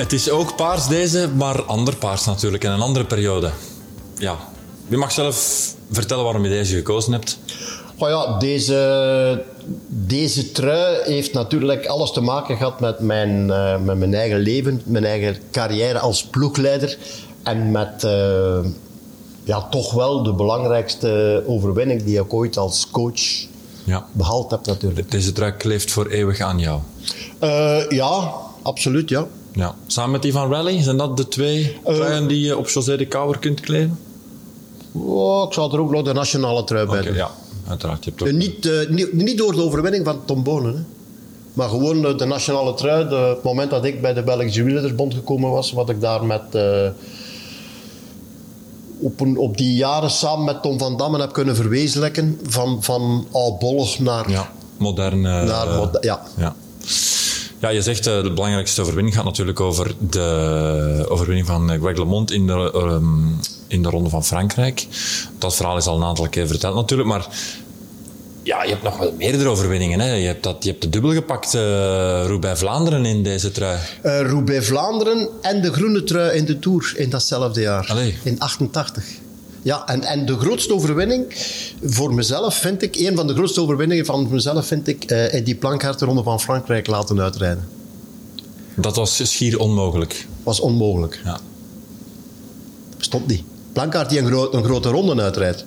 Het is ook paars deze, maar ander paars natuurlijk. In een andere periode. Ja. Je mag zelf vertellen waarom je deze gekozen hebt. Oh ja, deze, deze trui heeft natuurlijk alles te maken gehad met mijn, eh, met mijn eigen leven, mijn eigen carrière als ploegleider. En met uh, ja, toch wel de belangrijkste overwinning die ik ooit als coach Ja. behaald heb natuurlijk. Deze trui kleeft voor eeuwig aan jou. Eh, ja, absoluut ja. Ja. Samen met die van Rally, zijn dat de twee truien die je op José de Kouwer kunt kleven? Oh, ik zou er ook nog de nationale trui bij doen. ja, uiteraard. Je hebt ook... Eh, niet, eh, niet, niet door de overwinning van Tom Bonen. Hè. Maar gewoon eh, de nationale trui. De, het moment dat ik bij de Belgische Wielersbond gekomen was, wat ik daar met, eh, op, een, op die jaren samen met Tom van Dammen heb kunnen verwezenlijken. Van, van oudbollig naar... Ja, modern. eh, naar ja. Ja. Ja, je zegt eh, de belangrijkste overwinning gaat natuurlijk over de overwinning van eh, Greg LeMond in de, ehm, in de Ronde van Frankrijk. Dat verhaal is al een aantal keer verteld natuurlijk, maar ja, je hebt nog wel meerdere overwinningen. Hè? Je, hebt dat, je hebt de dubbel gepakt, eh Roubaix Vlaanderen in deze trui. Eh, Roubaix Vlaanderen en de groene trui in de Tour in datzelfde jaar. Allee. In 88. Ja, en, en de grootste overwinning voor mezelf vind ik, een van de grootste overwinningen van mezelf vind ik, eh Eddie Plankaart de Ronde van Frankrijk laten uitrijden. Dat was schier onmogelijk. Was onmogelijk. Ja. Stop niet. Plankaart die een, gro- een grote ronde uitrijdt.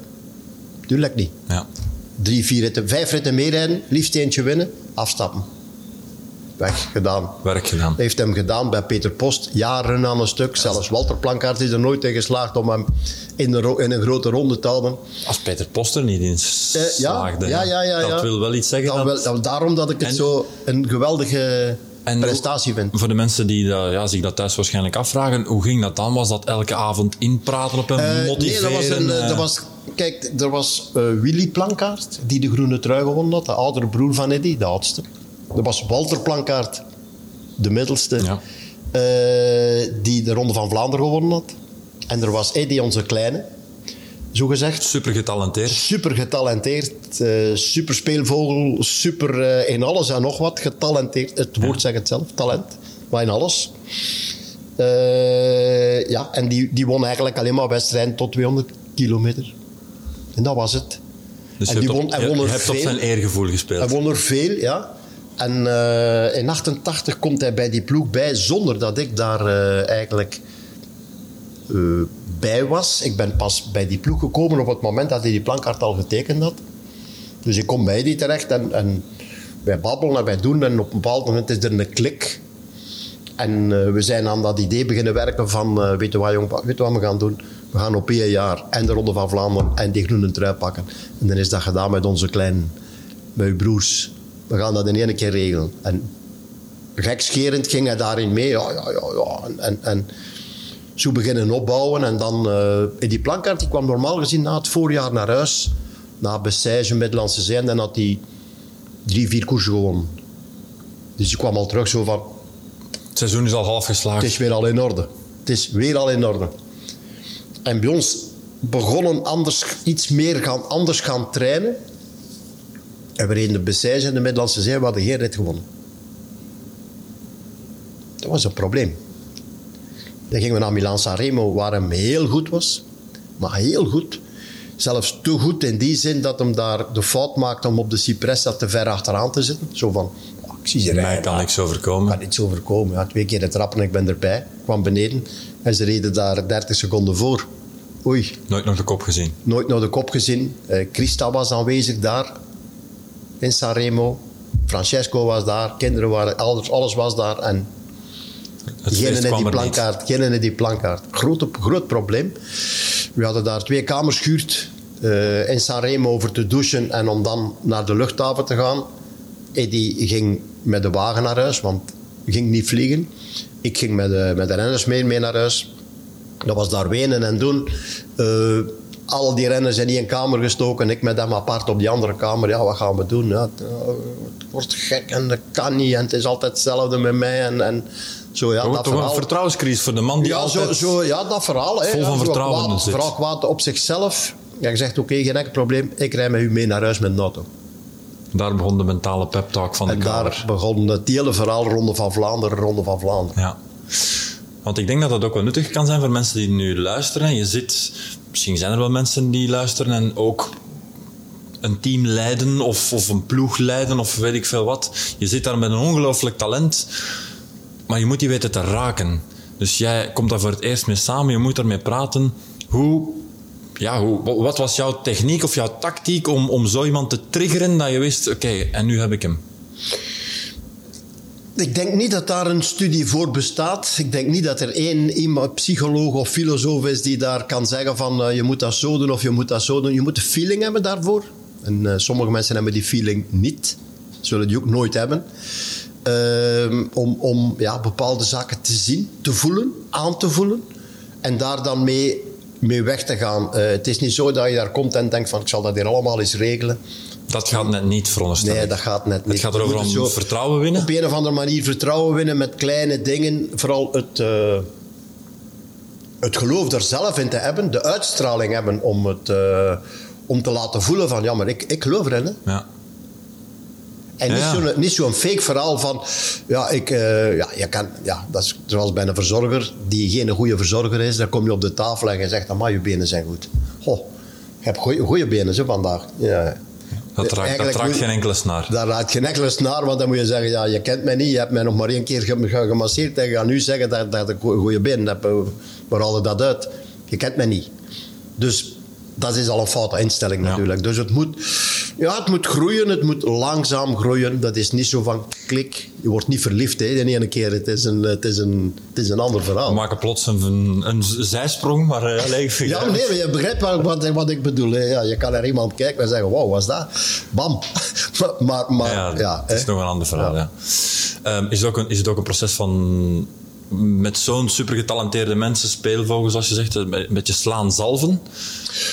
Tuurlijk niet. Ja. Drie, vier ritten, vijf ritten meerijden, liefst eentje winnen, afstappen. Weg, gedaan. Werk gedaan. heeft hem gedaan bij Peter Post, jaren aan een stuk. Zelfs Walter Plankaart is er nooit in geslaagd om hem in, ro- in een grote ronde te houden. Als Peter Poster niet in Eh, slaagde. ja, ja, ja, ja. Dat wil wel iets zeggen. Dat- wel- daarom dat ik het En- zo een geweldige En prestatie vind. Voor de mensen die dat, ja, zich dat thuis waarschijnlijk afvragen, hoe ging dat dan? Was dat elke avond inpraten op hem, Eh, motiveren? nee, dat was een, eh, eh, dat was, kijk, er was eh, Willy Plankaart, die de groene trui gewonnen had. De oudere broer van Eddy, de oudste. Er was Walter Plankaart, de middelste, Ja. eh, die de Ronde van Vlaanderen gewonnen had. En er was Eddy, onze kleine, zo gezegd. Super getalenteerd. Super getalenteerd, eh, super speelvogel, super eh, in alles en nog wat getalenteerd. Het woord zegt het zelf, talent, maar in alles. Eh, ja, en die, die won eigenlijk alleen maar wedstrijden tot 200 kilometer. En dat was het. Dus En je die hebt, won- op, je- won er je hebt op zijn eergevoel gespeeld. Hij won er veel, ja. En eh, in 88 komt hij bij die ploeg bij zonder dat ik daar eh, eigenlijk eh, bij was. Ik ben pas bij die ploeg gekomen op het moment dat hij die plankaart al getekend had. Dus ik kom bij die terecht en, en wij babbelen en wij doen. En op een bepaald moment is er een klik. En we zijn aan dat idee beginnen werken van, weet, je wat, jong, weet je wat we gaan doen? We gaan op één jaar en de Ronde van Vlaanderen en die groene trui pakken. En dan is dat gedaan met onze kleinen, met uw broers. We gaan dat in één keer regelen. En gekscherend ging hij daarin mee. Ja, ja, ja, ja. En, en, zo beginnen opbouwen. En dan, eh, in die plankaart, die kwam normaal gezien na het voorjaar naar huis. Na Bessège, Middellandse Zee. En dan had hij drie, vier koersen gewonnen. Dus die kwam al terug zo van, Het seizoen is al half geslaagd. het is weer al in orde. Het is weer al in orde. En bij ons begonnen anders, iets meer gaan, anders gaan trainen. En we reden de Bessège en de Middellandse Zee. We hadden geen rit gewonnen. Dat was een probleem. Dan gingen we naar Milan-San Remo, waar hem heel goed was. Maar heel goed. Zelfs te goed in die zin dat hem daar de fout maakte om op de Cipressa te ver achteraan te zitten. Zo van, "Ah, ik zie ze Mij rijden. kan niks overkomen. kan iets overkomen. Ja, twee keer het trappen en ik ben erbij. Ik kwam beneden en ze reden daar 30 seconden voor. Oei, Nooit nog de kop gezien. nooit naar de kop gezien. Eh, Christa was aanwezig daar in Sanremo. Francesco was daar, kinderen waren, alles, alles was daar. En Geen in die plankaart. In die plankaart. Groot, groot probleem. We hadden daar twee kamers gehuurd eh, in Sanremo over te douchen en om dan naar de luchthaven te gaan. Eddie ging met de wagen naar huis, want ging niet vliegen. Ik ging met de, met de renners mee, mee naar huis. Dat was daar wenen en doen. Eh, al die renners in één kamer gestoken. Ik met hem apart op die andere kamer. Ja, wat gaan we doen? Ja, het, eh, het wordt gek en dat kan niet. En het is altijd hetzelfde met mij. En, en zo, ja, Toch, dat toch een vertrouwenscrisis voor de man die Ja, altijd... zo, zo, ja, dat verhaal. Vol van vertrouwen kwaad. Vooral kwaad op zichzelf. Ja, je zegt, oké, geen enkel probleem. Ik rij met u mee naar huis met een auto. Daar begon de mentale pep talk van de En kamer. daar begon het hele verhaal Ronde van Vlaanderen, Ronde van Vlaanderen. Ja. Want ik denk dat dat ook wel nuttig kan zijn voor mensen die nu luisteren. Je zit, misschien zijn er wel mensen die luisteren en ook een team leiden of, of een ploeg leiden of weet ik veel wat. Je zit daar met een ongelooflijk talent, maar je moet die weten te raken. Dus jij komt daar voor het eerst mee samen, je moet ermee praten. Hoe, ja, hoe, wat was jouw techniek of jouw tactiek om, om zo iemand te triggeren dat je wist, oké, en nu heb ik hem? Ik denk niet dat daar een studie voor bestaat. Ik denk niet dat er één iemand, psycholoog of filosoof is die daar kan zeggen van uh, je moet dat zo doen of je moet dat zo doen. Je moet de feeling hebben daarvoor. En uh, sommige mensen hebben die feeling niet. Zullen die ook nooit hebben. Uh, om om ja, bepaalde zaken te zien, te voelen, aan te voelen. En daar dan mee, mee weg te gaan. Uh, het is niet zo dat je daar komt en denkt van ik zal dat hier allemaal eens regelen. Dat gaat net niet, veronderstel Nee, dat gaat net niet. Het gaat erover om zo vertrouwen winnen? Op een of andere manier vertrouwen winnen met kleine dingen. Vooral het, uh, het geloof er zelf in te hebben. De uitstraling hebben om, het, uh, om te laten voelen van... Ja, maar ik, ik geloof erin. Hè. Ja. En niet Ja, zo'n niet zo'n fake verhaal van... Ja, ik, uh, ja, je kan, ja, dat is zoals bij een verzorger die geen goede verzorger is. Dan kom je op de tafel en je zegt... Maar je benen zijn goed. Goh, je hebt goede benen zo vandaag. Ja. Dat raakt, dat Eigenlijk raakt geen enkele snaar. Daar raakt geen enkele snaar, want dan moet je zeggen, ja, je kent mij niet, je hebt mij nog maar één keer ge- ge- gemasseerd en je gaat nu zeggen dat, dat ik go- goede benen heb. Eh, Waar haal je dat uit? Je kent mij niet. Dus dat is al een foute instelling Ja. natuurlijk. Dus het moet, ja, het moet groeien, het moet langzaam groeien. Dat is niet zo van klik, je wordt niet verliefd hè, in één keer. Het is een, het is een, het is een ander verhaal. We maken plots een, een zijsprong, maar uh, leeg. Ja, maar nee, maar je begrijpt wat, wat, wat ik bedoel. hè. Ja, je kan naar iemand kijken en zeggen, wow, wat is dat? Bam. maar, maar, Ja, ja, het is nog een ander verhaal. Ja. Ehm, is, het ook een, is het ook een proces van met zo'n super getalenteerde mensen, speelvogels zoals je zegt, een beetje slaan zalven?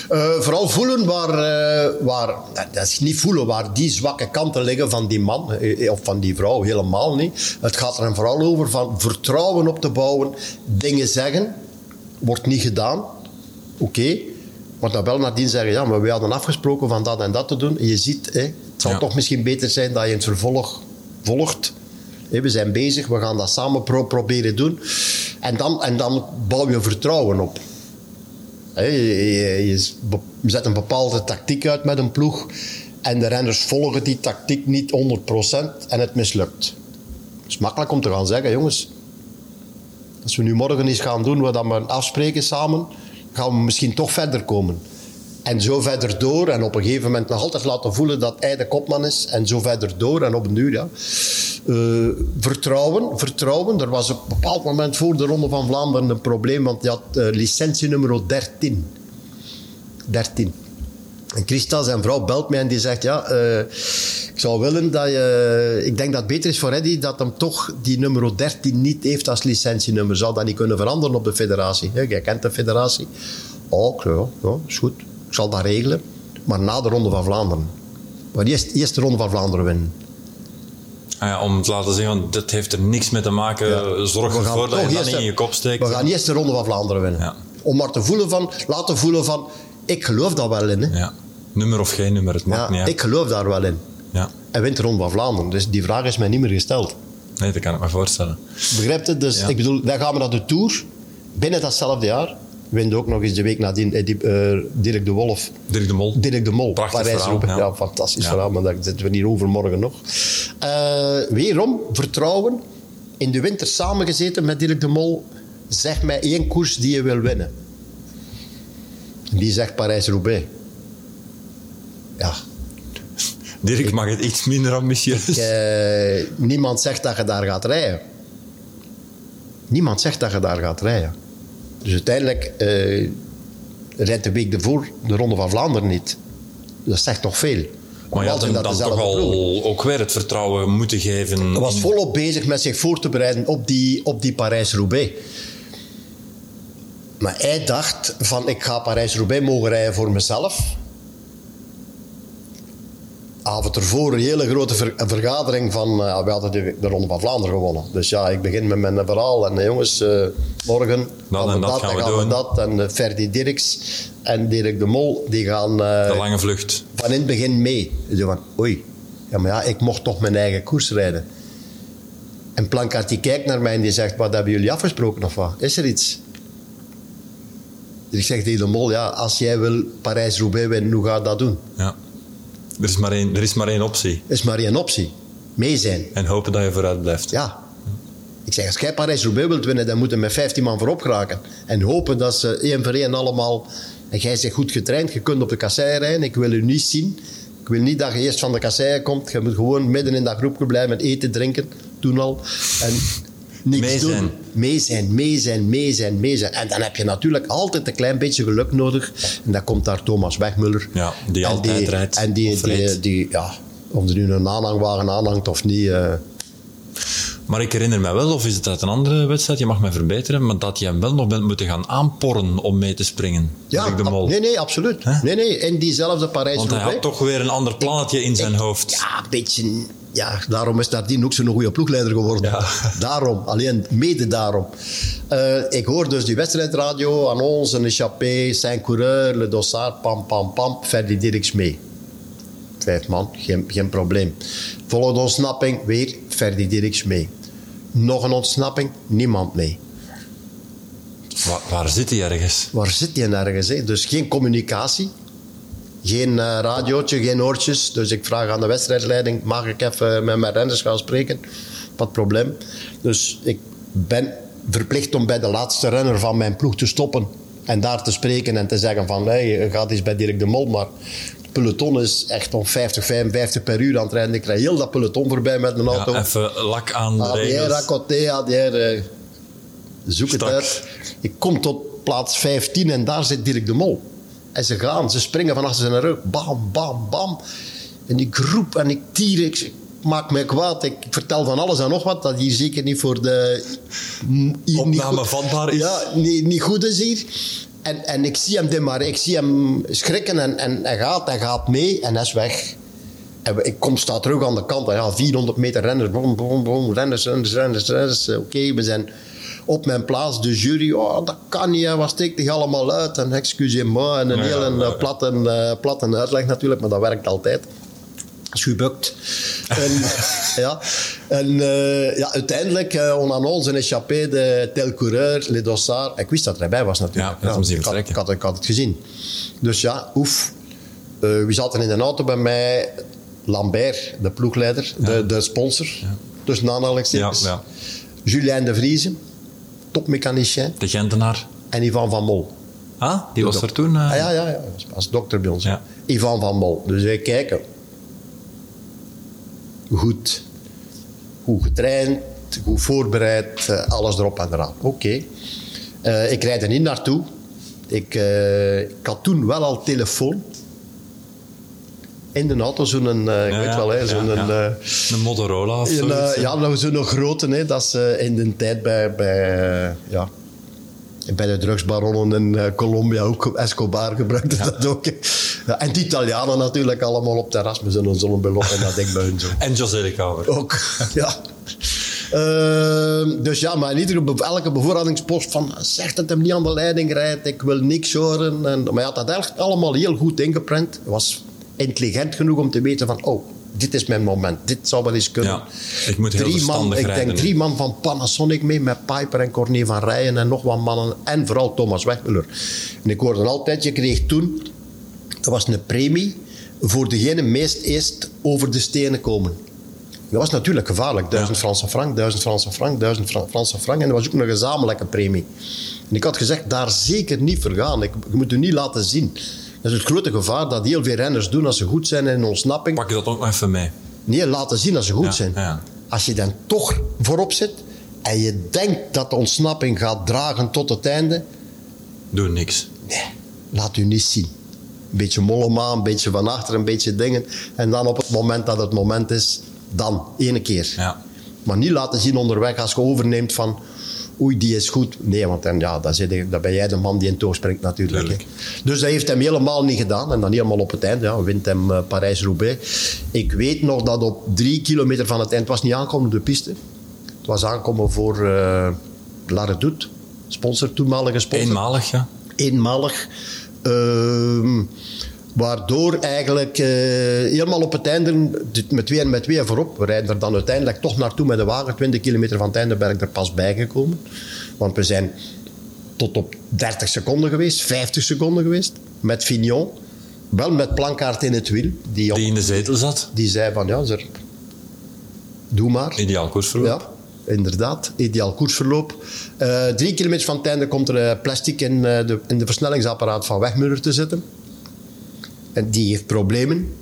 Eh, vooral voelen waar, eh, waar, dat is niet voelen, waar die zwakke kanten liggen van die man eh, of van die vrouw, helemaal niet. Het gaat er vooral over van vertrouwen op te bouwen, dingen zeggen, wordt niet gedaan, oké. Maar dan wel nadien zeggen, ja, maar we hadden afgesproken van dat en dat te doen. En je ziet, hè, het zal Ja. toch misschien beter zijn dat je in het vervolg volgt. We zijn bezig, we gaan dat samen pro- proberen doen. En dan, en dan bouw je vertrouwen op. Je zet een bepaalde tactiek uit met een ploeg en de renners volgen die tactiek niet 100% en het mislukt. Het is makkelijk om te gaan zeggen, jongens, als we nu morgen eens gaan doen wat we afspreken samen, gaan we misschien toch verder komen. En zo verder door en op een gegeven moment nog altijd laten voelen dat hij de kopman is en zo verder door en op een duur, ja. Eh, vertrouwen, vertrouwen. Er was op een bepaald moment voor de Ronde van Vlaanderen een probleem, want hij had eh, licentie nummer 13. 13. En Christa, zijn vrouw, belt mij en die zegt: Ja, eh, ik zou willen dat je. Ik denk dat het beter is voor Eddy dat hem toch die nummer 13 niet heeft als licentienummer. Zou dat niet kunnen veranderen op de federatie? Ja, jij kent de federatie. Oh, ja, is goed. Ik zal dat regelen. Maar na de Ronde van Vlaanderen. Maar eerst, eerst de Ronde van Vlaanderen winnen. Ah ja, om te laten zeggen, want dit heeft er niks mee te maken. Ja. Zorg ervoor dat je dat niet in je kop steekt. We gaan eerst de Ronde van Vlaanderen winnen. Ja. Om maar te voelen van, laten voelen van, ik geloof daar wel in. Hè. Ja. Nummer of geen nummer, het maakt niet uit. ik geloof daar wel in. Ja. En wint de Ronde van Vlaanderen. Dus die vraag is mij niet meer gesteld. Nee, dat kan ik me voorstellen. Begrijpt het? Dus ik bedoel, dan gaan we naar de Tour. Binnen datzelfde jaar. Wint ook nog eens de week nadien eh, die, eh, Dirk de Wolf. Dirk de Mol. Dirk de Mol. Prachtig Parijs-Roubaix. verhaal, Ja. ja. fantastisch Ja. verhaal. Maar daar zitten we hier overmorgen nog. Eh, weerom, vertrouwen. In de winter samengezeten met Dirk de Mol. Zeg mij één koers die je wil winnen. Die zegt Parijs-Roubaix. Ja, Dirk mag het iets minder ambitieus. Eh, niemand zegt dat je daar gaat rijden. Niemand zegt dat je daar gaat rijden. Dus uiteindelijk eh, rijdt de week ervoor de Ronde van Vlaanderen niet. Dat zegt toch veel. Maar je had hem dan toch al ook weer het vertrouwen moeten geven. Hij was volop bezig met zich voor te bereiden op die, op die Parijs-Roubaix. Maar hij dacht van ik ga Parijs-Roubaix mogen rijden voor mezelf. Avond ervoor een hele grote ver- een vergadering van... eh, we hadden de, de Ronde van Vlaanderen gewonnen. Dus ja, ik begin met mijn verhaal. En eh, jongens, eh, morgen Dat en dat gaan we doen. dat. En Ferdy Dirks en Dirk de Mol, die gaan... De lange vlucht. van in het begin mee. Zo van, oei, ja, maar ja, ik mocht toch mijn eigen koers rijden. En Plankart die kijkt naar mij en die zegt, wat hebben jullie afgesproken of wat? Is er iets? Dus ik zeg tegen de mol, ja, als jij wil Parijs-Roubaix winnen, hoe ga je dat doen? Ja. Er is maar één, er is maar één optie. is maar één optie. Mee zijn. En hopen dat je vooruit blijft. Ja. Ik zeg, als jij Parijs-Roubaix wilt winnen, dan moeten we met 15 man voorop geraken. En hopen dat ze één voor één allemaal... En jij bent goed getraind, je kunt op de kassei rijden. Ik wil u niet zien. Ik wil niet dat je eerst van de kassei komt. Je moet gewoon midden in dat groepje blijven met eten, drinken. Toen al. En niks Mee doen. zijn. Mee zijn, mee zijn, mee zijn, mee zijn. En dan heb je natuurlijk altijd een klein beetje geluk nodig. En dan komt daar Thomas Wegmuller. Ja, die En altijd rijdt En die, of die, die, ja, of er nu een aanhangwagen aanhangt of niet... eh, Maar ik herinner me wel, of is het uit een andere wedstrijd, je mag mij verbeteren, maar dat je hem wel nog bent moeten gaan aanporren om mee te springen. Ja, de Mol. nee, nee, absoluut. Nee, nee, in diezelfde Parijs Want hij had toch weer een ander plannetje in zijn hoofd. Ja, een beetje... Ja, daarom is Dardien ook zo'n goede ploegleider geworden. Ja. Daarom, alleen mede daarom. Eh, ik hoor dus die wedstrijdradio, aan ons, een zijn coureur, le dossard, pam, pam, pam, Ferdi Dirks mee. Vijf man, geen, geen probleem. Volgende ontsnapping, weer Ferdi Dirks mee. Nog een ontsnapping, niemand mee. Waar, waar zit hij ergens? Waar zit je nergens? Hè? Dus geen communicatie. Geen eh, radiootje, geen oortjes. Dus ik vraag aan de wedstrijdleiding: mag ik even met mijn renners gaan spreken? Wat probleem. Dus ik ben verplicht om bij de laatste renner van mijn ploeg te stoppen. En daar te spreken en te zeggen: van hey, je gaat eens bij Dirk de Mol. Maar het peloton is echt om 50, 55 per uur aan het rijden. Ik krijg heel dat peloton voorbij met een auto. Ja, even lak aan de ADR. Racoté, ADR. eh, zoek het Strak. uit. Ik kom tot plaats 15 en daar zit Dirk de Mol. En ze gaan, ze springen van achter zijn rug. Bam, bam, bam. En ik roep en ik tier. Ik, maak me kwaad. Ik vertel van alles en nog wat. Dat hier zeker niet voor de... Opname vatbaar is. Ja, niet, niet goed is hier. En, en ik zie hem dit maar. Ik zie hem schrikken en, en hij gaat, hij gaat mee en hij is weg. En ik kom, sta terug aan de kant. En Ja, 400 meter renners. Boom, boom, boom. Renners, renners, renners, renners. Oké, we zijn op mijn plaats. De jury, oh, dat kan niet. Wat steekt zich allemaal uit? En excusez-moi. En een Ja, hele ja, ja. eh, platte, eh, platte uitleg natuurlijk. Maar dat werkt altijd. Gebukt. en, ja. en eh, ja, uiteindelijk, uh, on een échappé de tel coureur, les dossards. Ik wist dat hij erbij was natuurlijk. Ja, zien ik, had, ik, had, ik had het gezien. Dus ja, oef. Wie zat er in de auto bij mij? Lambert, de ploegleider, de, de sponsor. Tussen aanhalingstekens. Ja, ja. Julien de Vrieze, topmechanicien. De Gentenaar. En Ivan van Mol. Ah, die was er toen. eh, Ah, ja, ja, ja, als- dokter bij ons. Ja. Ivan van Mol. Dus wij kijken. Goed. Goed getraind, goed voorbereid, eh, alles erop en eraan. Oké. Eh, ik rijd er niet naartoe. Ik, ik had toen wel al telefoon. In de auto, zo'n, eh, ik ja, weet ja, wel, hè, ja, zo'n... ja. eh, Een Motorola of een, eh, hè? ja, nou, zo'n grote, hè, dat ze in de tijd bij, bij, ja, bij de drugsbaronnen in Colombia ook Escobar gebruikte dat ook. Ja, en de Italianen natuurlijk allemaal op terras met zo'n zonnebelop en dat denk ik bij hun zo. En José de Kouwer. Ook, ja. Ehm, dus ja, maar in iedere, be- elke bevoorradingspost van zeg dat hem niet aan de leiding rijdt, ik wil niks horen. En, maar hij had dat eigenlijk allemaal heel goed ingeprent. Was intelligent genoeg om te weten van, oh, dit is mijn moment, dit zou wel eens kunnen. Ja, ik moet heel drie man, Ik denk drie man van Panasonic mee, met Piper en Corné van Rijen en nog wat mannen. En vooral Thomas Wegmuller. En ik hoorde altijd, je kreeg toen, dat was een premie voor degene meest eerst over de stenen komen. Dat was natuurlijk gevaarlijk. 1000 Franse frank, 1000 Franse frank, 1000 Fra- Franse frank. En dat was ook een gezamenlijke premie. En ik had gezegd, daar zeker niet voor gaan. Ik, je moet je niet laten zien. Dat is het grote gevaar dat heel veel renners doen als ze goed zijn in ontsnapping. Pak je dat ook nog even mee. Nee, laten zien als ze goed Ja, zijn. ja. Als je dan toch voorop zit en je denkt dat de ontsnapping gaat dragen tot het einde, Doe niks. nee, laat u niet zien. Een beetje mollema, een beetje van achter, een beetje dingen. En dan op het moment dat het moment is, dan, ene keer. Ja. Maar niet laten zien onderweg als je overneemt van... Oei, die is goed. Nee, want dan, ja, dan, zit je- dan ben jij de man die in toog springt natuurlijk. Hè. Dus dat heeft hem helemaal niet gedaan. En dan helemaal op het eind. Ja, wint hem eh, Parijs-Roubaix. Ik weet nog dat op drie kilometer van het eind... Het was niet aankomen op de piste. Het was aankomen voor La Redoute. Sponsor, toenmalige sponsor Eenmalig, ja. eenmalig. Ehm, Waardoor eigenlijk eh, helemaal op het einde, met twee en met twee voorop, we rijden er dan uiteindelijk toch naartoe met de wagen. 20 kilometer van het einde ben ik er pas bijgekomen. Want we zijn tot op 30 seconden geweest, 50 seconden geweest, met Fignon. Wel met Plankaart in het wiel. Die, op- Die in de zetel zat. die zei van, ja, zeg, doe maar. Ideaal koersverloop. Ja, inderdaad. Ideaal koersverloop. Eh, drie kilometer van het einde komt er eh, plastic in, eh, de, in de versnellingsapparaat van Wegmuller te zitten. En die heeft problemen.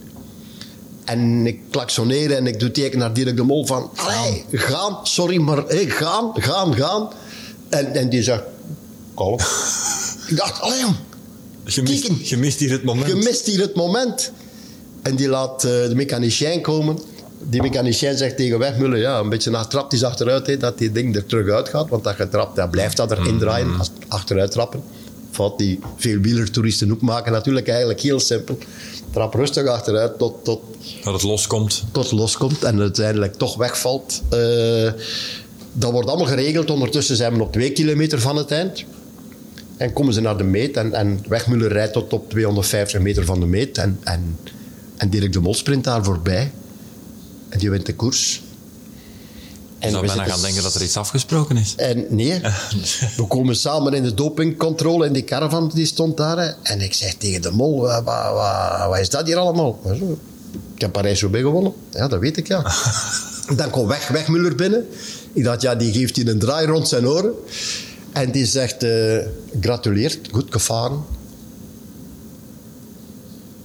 En ik klaksoneer en ik doe teken naar Dirk de Mol van... Allee, gaan, sorry, maar hey, gaan, gaan, gaan. En, en die zegt... Kalm. ik dacht, allee jong, Je mist, je mist hier het moment. je mist hier het moment. En die laat eh, de mechanicien komen. Die mechanicien zegt tegen Wegmuller, ja, een beetje naar trapt hij achteruit, hè, dat die ding er terug uitgaat. Want dat je trapt, dan blijft dat erin draaien, als achteruit trappen. Fout die veel wielertoeristen ook maken, natuurlijk eigenlijk heel simpel. Trap rustig achteruit tot, tot, Dat het loskomt. tot het loskomt en uiteindelijk toch wegvalt. Eh, dat wordt allemaal geregeld. Ondertussen zijn we op twee kilometer van het eind. En komen ze naar de meet. En, en Wegmuller rijdt tot op 250 meter van de meet. En, en, en Dirk de Mol sprint daar voorbij. En die wint de koers. En zou bijna gaan denken dat er iets afgesproken is. en nee, we komen samen in de dopingcontrole in die caravan die stond daar. hè. En ik zeg tegen de mol, wat, wat, wat, is dat hier allemaal? Zo, Ik heb Parijs-Roubaix gewonnen. Ja, dat weet ik, ja. Dan komt weg, Wegmuller binnen. Ik dacht, ja, die geeft hij een draai rond zijn oren. En die zegt, eh gratuleert, goed gevaren.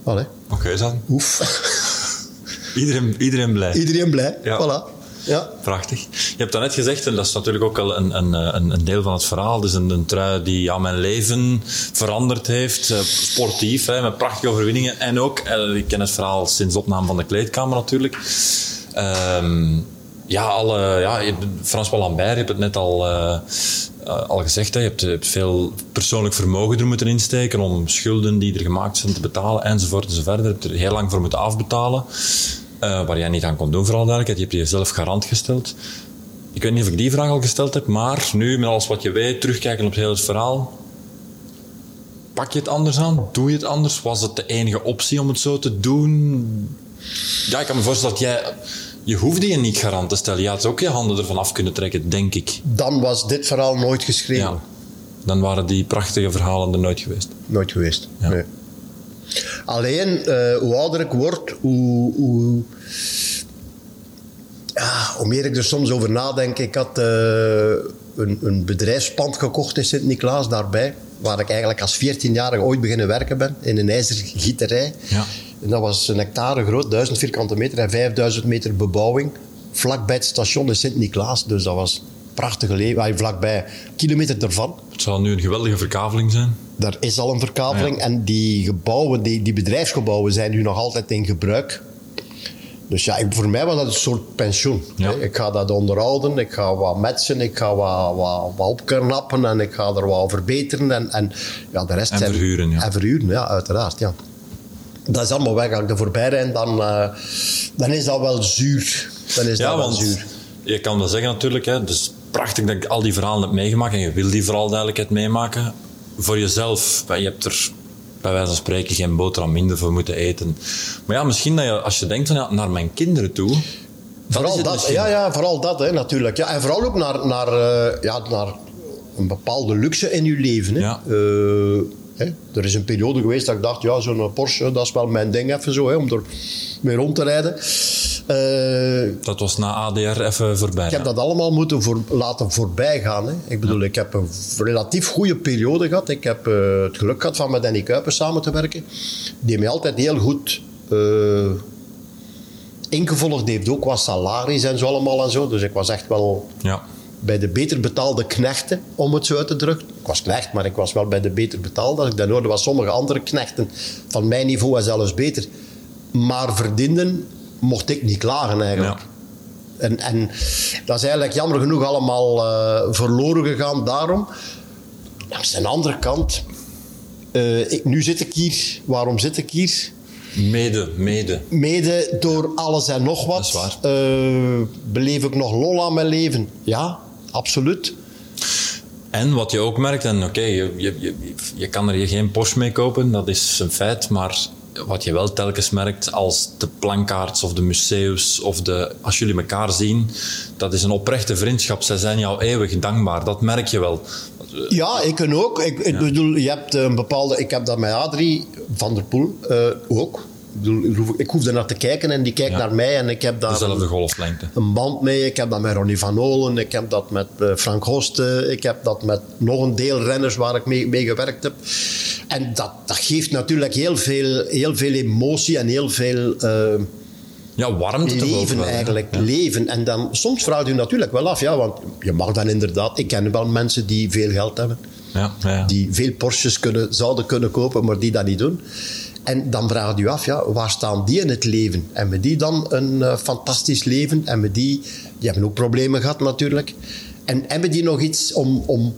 Allee, Oké, dan. oef. Iedereen, iedereen blij. Iedereen blij, Ja. voilà. Ja. Prachtig. Je hebt daarnet gezegd, en dat is natuurlijk ook al een, een, een, deel van het verhaal, dus een, een trui die ja, mijn leven veranderd heeft. Eh, sportief, hè, met prachtige overwinningen. En ook, eh, ik ken het verhaal sinds opname van de kleedkamer natuurlijk. Ehm, ja, alle, ja, François Lambert, je hebt het net al, eh, al gezegd. Hè, je, hebt, je hebt veel persoonlijk vermogen er moeten insteken om schulden die er gemaakt zijn te betalen, enzovoort enzovoort. Je hebt er heel lang voor moeten afbetalen. Eh, waar jij niet aan kon doen, vooral duidelijkheid. Je hebt jezelf garant gesteld. Ik weet niet of ik die vraag al gesteld heb, maar nu, met alles wat je weet, terugkijken op het verhaal. Pak je het anders aan? Doe je het anders? Was het de enige optie om het zo te doen? Ja, ik kan me voorstellen dat jij... Je hoefde je niet garant te stellen. Je had ook je handen ervan af kunnen trekken, denk ik. Dan was dit verhaal nooit geschreven. Ja. Dan waren die prachtige verhalen er nooit geweest. Nooit geweest. Ja. Nee. Alleen, eh, hoe ouder ik word, hoe, hoe, ja, hoe meer ik er soms over nadenk. Ik had eh, een, een bedrijfspand gekocht in Sint-Niklaas daarbij. Waar ik eigenlijk als 14-jarige ooit beginnen werken ben. In een ijzergieterij. Ja. En dat was een hectare groot, 1000 vierkante meter en 5000 meter bebouwing. Vlakbij het station in Sint-Niklaas. Dus dat was prachtige leven. Vlakbij, kilometer ervan. Het zal nu een geweldige verkaveling zijn. Daar is al een verkaveling. Ja. En die gebouwen, die, die bedrijfsgebouwen zijn nu nog altijd in gebruik. Dus ja, voor mij was dat een soort pensioen. Ja. Ik ga dat onderhouden, ik ga wat metsen, ik ga wat, wat, wat opknappen en ik ga er wat verbeteren. En, en, ja, de rest En zijn- verhuren, ja. En verhuren, ja, uiteraard. Ja. Dat is allemaal weg. Als ik er voorbij rijd, dan, eh, dan is dat wel zuur. Dan is Ja, dat wel want zuur. je kan dat zeggen natuurlijk. Hè. Dus prachtig dat ik al die verhalen heb meegemaakt. En je wil die vooral duidelijkheid meemaken. Voor jezelf. Je hebt er bij wijze van spreken geen boterham minder voor moeten eten. Maar ja, misschien dat je, als je denkt van, ja, naar mijn kinderen toe. Vooral dat, ja, ja, vooral dat hè, natuurlijk. Ja, en vooral ook naar, naar, eh, ja, naar een bepaalde luxe in je leven. Hè. Ja. Eh, hè. Er is een periode geweest dat ik dacht, ja, zo'n Porsche, dat is wel mijn ding even zo, hè, om er mee rond te rijden. Eh, Dat was na ADR even voorbij. ik heb dat allemaal moeten voor, laten voorbij gaan. Hè. Ik bedoel, ik heb een relatief goede periode gehad. Ik heb eh, het geluk gehad van met Danny Kuipers samen te werken. Die mij altijd heel goed eh, ingevolgd heeft, ook qua salaris en zo allemaal en zo. Dus ik was echt wel Ja. bij de beter betaalde knechten, om het zo uit te drukken. Ik was knecht, maar ik was wel bij de beter betaalde. Als ik dan hoorde wat sommige andere knechten van mijn niveau en zelfs beter, maar verdienden, mocht ik niet klagen eigenlijk. Ja. En, en dat is eigenlijk jammer genoeg allemaal eh, verloren gegaan daarom. Langs de andere kant, eh, ik, nu zit ik hier. Waarom zit ik hier? Mede, mede. Mede door alles en nog wat. Dat is waar. Eh, beleef ik nog lol aan mijn leven? Ja, absoluut. En wat je ook merkt, en oké, je, je, je, je kan er je geen Porsche mee kopen, dat is een feit, maar wat je wel telkens merkt als de plankaarts of de museums of de, als jullie elkaar zien, dat is een oprechte vriendschap. Zij zijn jou eeuwig dankbaar. Dat merk je wel. Ja, ik ook. Ik, ik bedoel, je hebt een bepaalde... Ik heb dat met Adrie van der Poel uh, ook. Ik, hoef er naar te kijken en die kijkt ja. naar mij en ik heb daar... Dezelfde golflengte. Een band mee. Ik heb dat met Ronnie van Olen, ik heb dat met uh, Frank Hoste, ik heb dat met nog een deel renners waar ik mee, mee gewerkt heb. En dat, dat geeft natuurlijk heel veel, heel veel emotie en heel veel... Uh, ja, warmte Leven wel, eigenlijk, ja. leven. En dan, soms vraagt u natuurlijk wel af, ja, want je mag dan inderdaad... Ik ken wel mensen die veel geld hebben. Ja, ja, Die veel Porsches kunnen, zouden kunnen kopen, maar die dat niet doen. En dan vraagt u af, ja, waar staan die in het leven? En met die dan een uh, fantastisch leven? En met die... Die hebben ook problemen gehad natuurlijk. En hebben die nog iets om, om,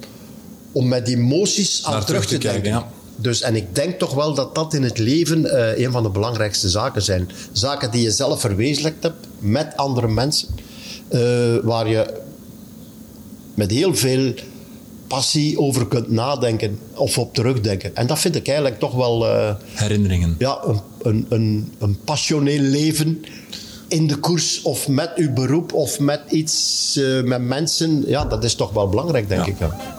om met emoties aan Naar terug te, kijken, denken? ja. Dus, en ik denk toch wel dat dat in het leven uh, een van de belangrijkste zaken zijn. Zaken die je zelf verwezenlijkt hebt met andere mensen. Uh, waar je met heel veel passie over kunt nadenken of op terugdenken. En dat vind ik eigenlijk toch wel... Uh, Herinneringen. Ja, een, een, een, een passioneel leven in de koers of met uw beroep of met iets, met mensen. Ja, dat is toch wel belangrijk, denk Ja. ik. Ja.